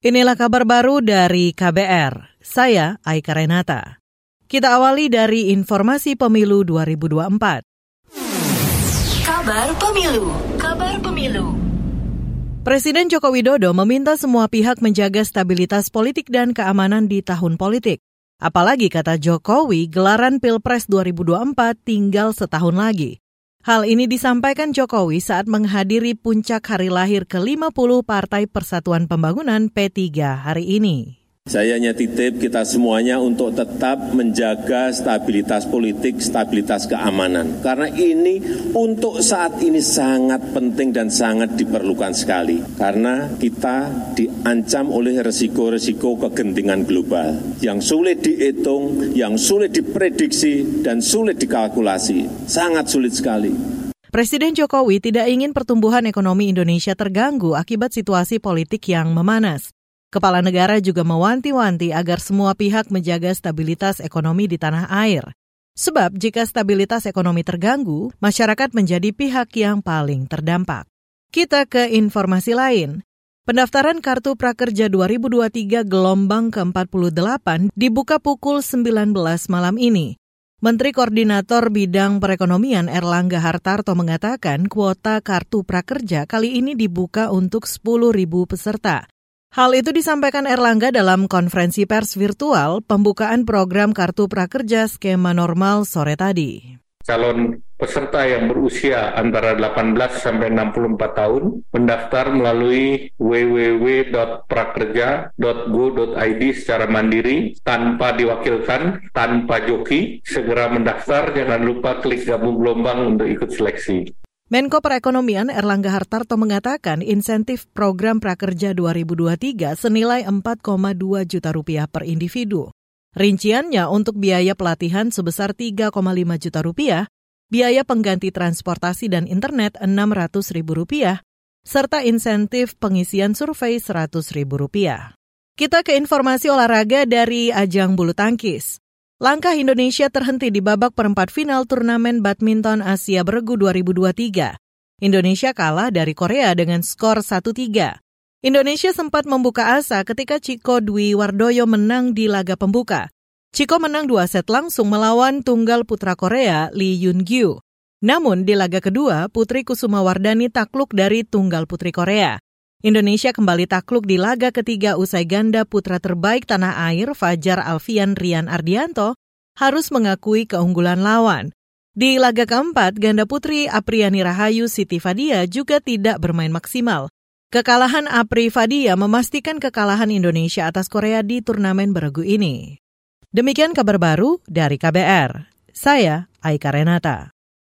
Inilah kabar baru dari KBR. Saya Aika Renata. Kita awali dari informasi pemilu 2024. Kabar Pemilu. Kabar Pemilu. Presiden Joko Widodo meminta semua pihak menjaga stabilitas politik dan keamanan di tahun politik. Apalagi kata Jokowi, gelaran Pilpres 2024 tinggal setahun lagi. Hal ini disampaikan Jokowi saat menghadiri puncak hari lahir ke-50 Partai Persatuan Pembangunan P3 hari ini. Saya hanya titip kita semuanya untuk tetap menjaga stabilitas politik, stabilitas keamanan. Karena ini untuk saat ini sangat penting dan sangat diperlukan sekali. Karena kita diancam oleh resiko-resiko kegentingan global yang sulit dihitung, yang sulit diprediksi, dan sulit dikalkulasi. Sangat sulit sekali. Presiden Jokowi tidak ingin pertumbuhan ekonomi Indonesia terganggu akibat situasi politik yang memanas. Kepala negara juga mewanti-wanti agar semua pihak menjaga stabilitas ekonomi di tanah air. Sebab jika stabilitas ekonomi terganggu, masyarakat menjadi pihak yang paling terdampak. Kita ke informasi lain. Pendaftaran Kartu Prakerja 2023 gelombang ke-48 dibuka pukul 19 malam ini. Menteri Koordinator Bidang Perekonomian Erlangga Hartarto mengatakan kuota Kartu Prakerja kali ini dibuka untuk 10.000 peserta. Hal itu disampaikan Erlangga dalam konferensi pers virtual pembukaan program Kartu Prakerja skema normal sore tadi. Calon peserta yang berusia antara 18 sampai 64 tahun mendaftar melalui www.prakerja.go.id secara mandiri tanpa diwakilkan, tanpa joki. Segera mendaftar, jangan lupa klik gabung gelombang untuk ikut seleksi. Menko Perekonomian Erlangga Hartarto mengatakan insentif program Prakerja 2023 senilai 4,2 juta rupiah per individu. Rinciannya untuk biaya pelatihan sebesar 3,5 juta rupiah, biaya pengganti transportasi dan internet 600 ribu rupiah, serta insentif pengisian survei 100 ribu rupiah. Kita ke informasi olahraga dari ajang bulu tangkis. Langkah Indonesia terhenti di babak perempat final turnamen badminton Asia Beregu 2023. Indonesia kalah dari Korea dengan skor 1-3. Indonesia sempat membuka asa ketika Ciko Dwi Wardoyo menang di laga pembuka. Ciko menang dua set langsung melawan tunggal putra Korea Lee Yun Gyu. Namun di laga kedua, Putri Kusuma Wardani takluk dari tunggal putri Korea. Indonesia kembali takluk di laga ketiga usai ganda putra terbaik tanah air Fajar Alfian Rian Ardianto harus mengakui keunggulan lawan. Di laga keempat, ganda putri Apriani Rahayu Siti Fadia juga tidak bermain maksimal. Kekalahan Apri Fadia memastikan kekalahan Indonesia atas Korea di turnamen beregu ini. Demikian kabar baru dari KBR. Saya Aika Renata.